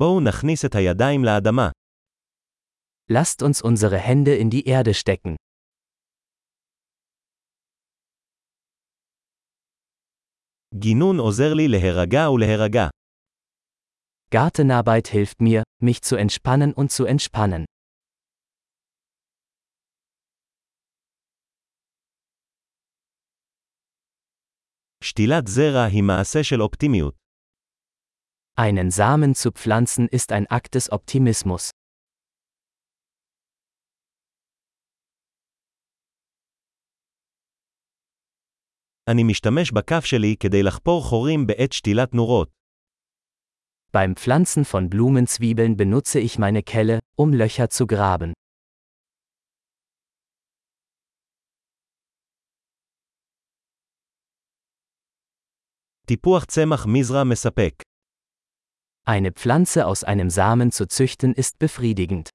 בואו נכניס את הידיים לאדמה. Lasst uns unsere Hände in die Erde stecken. גינון עוזר לי להירגע ולהירגע. Gartenarbeit hilft mir, mich zu entspannen und zu entspannen. שתילת זרע היא מעשה של אופטימיות. Einen Samen zu pflanzen ist ein Akt des Optimismus. אני משתמש בכף שלי כדי לחפור חורים בעת שתילת נורות. Beim Pflanzen von Blumenzwiebeln benutze ich meine Kelle, um Löcher zu graben. טיפוח צמח מזרע מספק. Eine Pflanze aus einem Samen zu züchten ist befriedigend.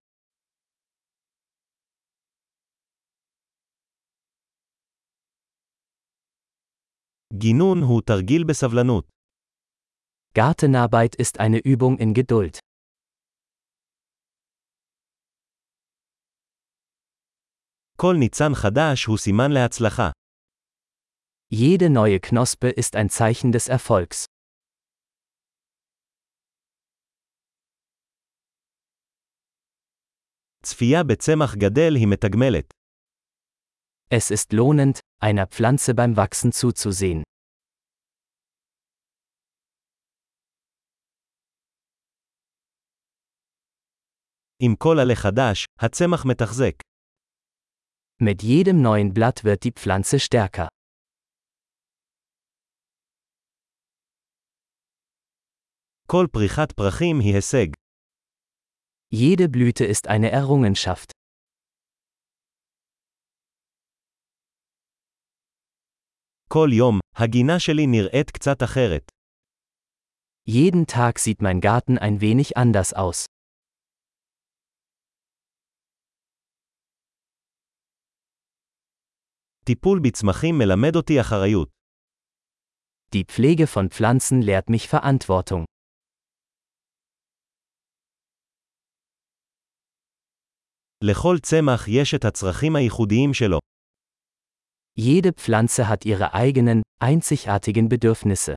גינון הוא תרגיל בסבלנות. Gartenarbeit ist eine Übung in Geduld. כל ניצן חדש הוא סימן להצלחה. Jede neue Knospe ist ein Zeichen des Erfolgs. צפייה בצמח גדל היא מתגמלת. Es ist lohnend, einer Pflanze beim Wachsen zuzusehen. עם כל עלה חדש, הצמח מתחזק. Mit jedem neuen Blatt wird die Pflanze stärker. כל פריחת פרחים היא הישג. Jede Blüte ist eine Errungenschaft. כל יום, הגינה שלי נראית קצת אחרת. Jeden Tag sieht mein Garten ein wenig anders aus. טיפול בצמחים מלמד אותי אחריות. Die Pflege von Pflanzen lehrt mich Verantwortung. לכל צמח יש את הצרכים הייחודיים שלו. Jede Pflanze hat ihre eigenen, einzigartigen Bedürfnisse.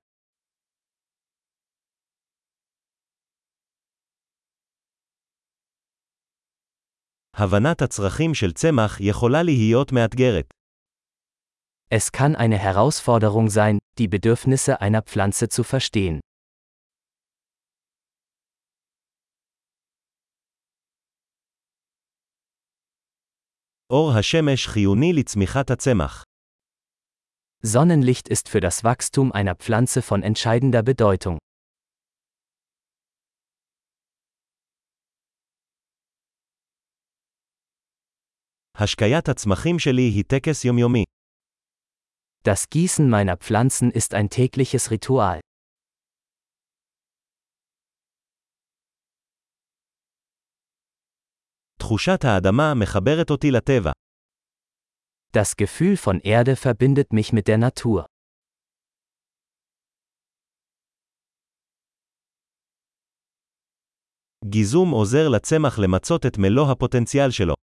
הבנת הצרכים של צמח יכולה להיות מאתגרת. Es kann eine Herausforderung sein, die Bedürfnisse einer Pflanze zu verstehen. אור השמש חיוני לצמיחת הצמח. Sonnenlicht ist für das Wachstum einer Pflanze von entscheidender Bedeutung. השקיית הצמחים שלי היא טקס יומיומי. Das Gießen meiner Pflanzen ist ein tägliches Ritual. תחושת האדמה מחברת אותי לטבע. Das Gefühl von Erde verbindet mich mit der Natur. גיזום עוזר לצמח למצות את מלוא הפוטנציאל שלו.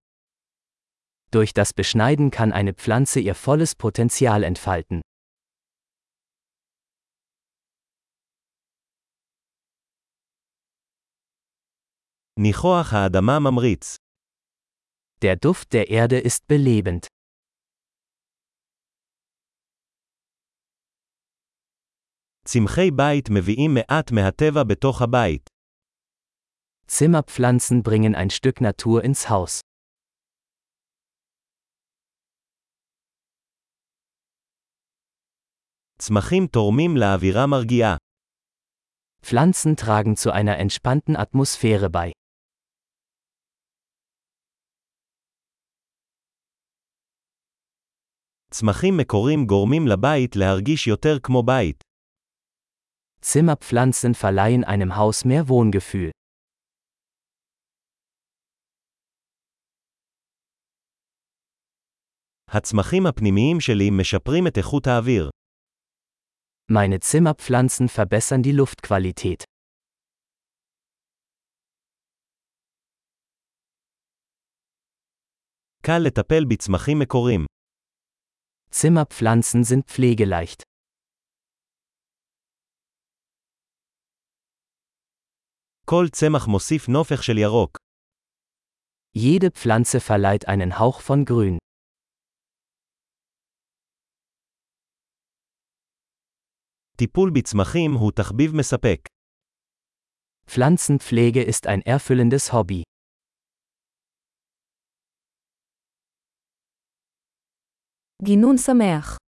Durch das Beschneiden kann eine Pflanze ihr volles Potenzial entfalten. ניחוח האדמה ממריץ. Der Duft der Erde ist belebend. צמחי בית מביאים מעט מהטבע בתוך הבית. Zimmerpflanzen bringen ein Stück Natur ins Haus. צמחים תורמים לאווירה מרגיעה. Pflanzen tragen zu einer entspannten Atmosphäre bei. צמחים מקורים גורמים לבית להרגיש יותר כמו בית. Zimmerpflanzen verleihen einem Haus mehr Wohngefühl. הצמחים הפנימיים שלי משפרים את איכות האוויר. Meine Zimmerpflanzen verbessern die Luftqualität. קל לטפל בצמחים מקורים. Zimmerpflanzen sind pflegeleicht. כל צמח מוסיף נופך של ירוק. Jede Pflanze verleiht einen Hauch von Grün. טיפול בצמחים הוא תחביב מספק. Pflanzenpflege ist ein erfüllendes Hobby. גינון שמח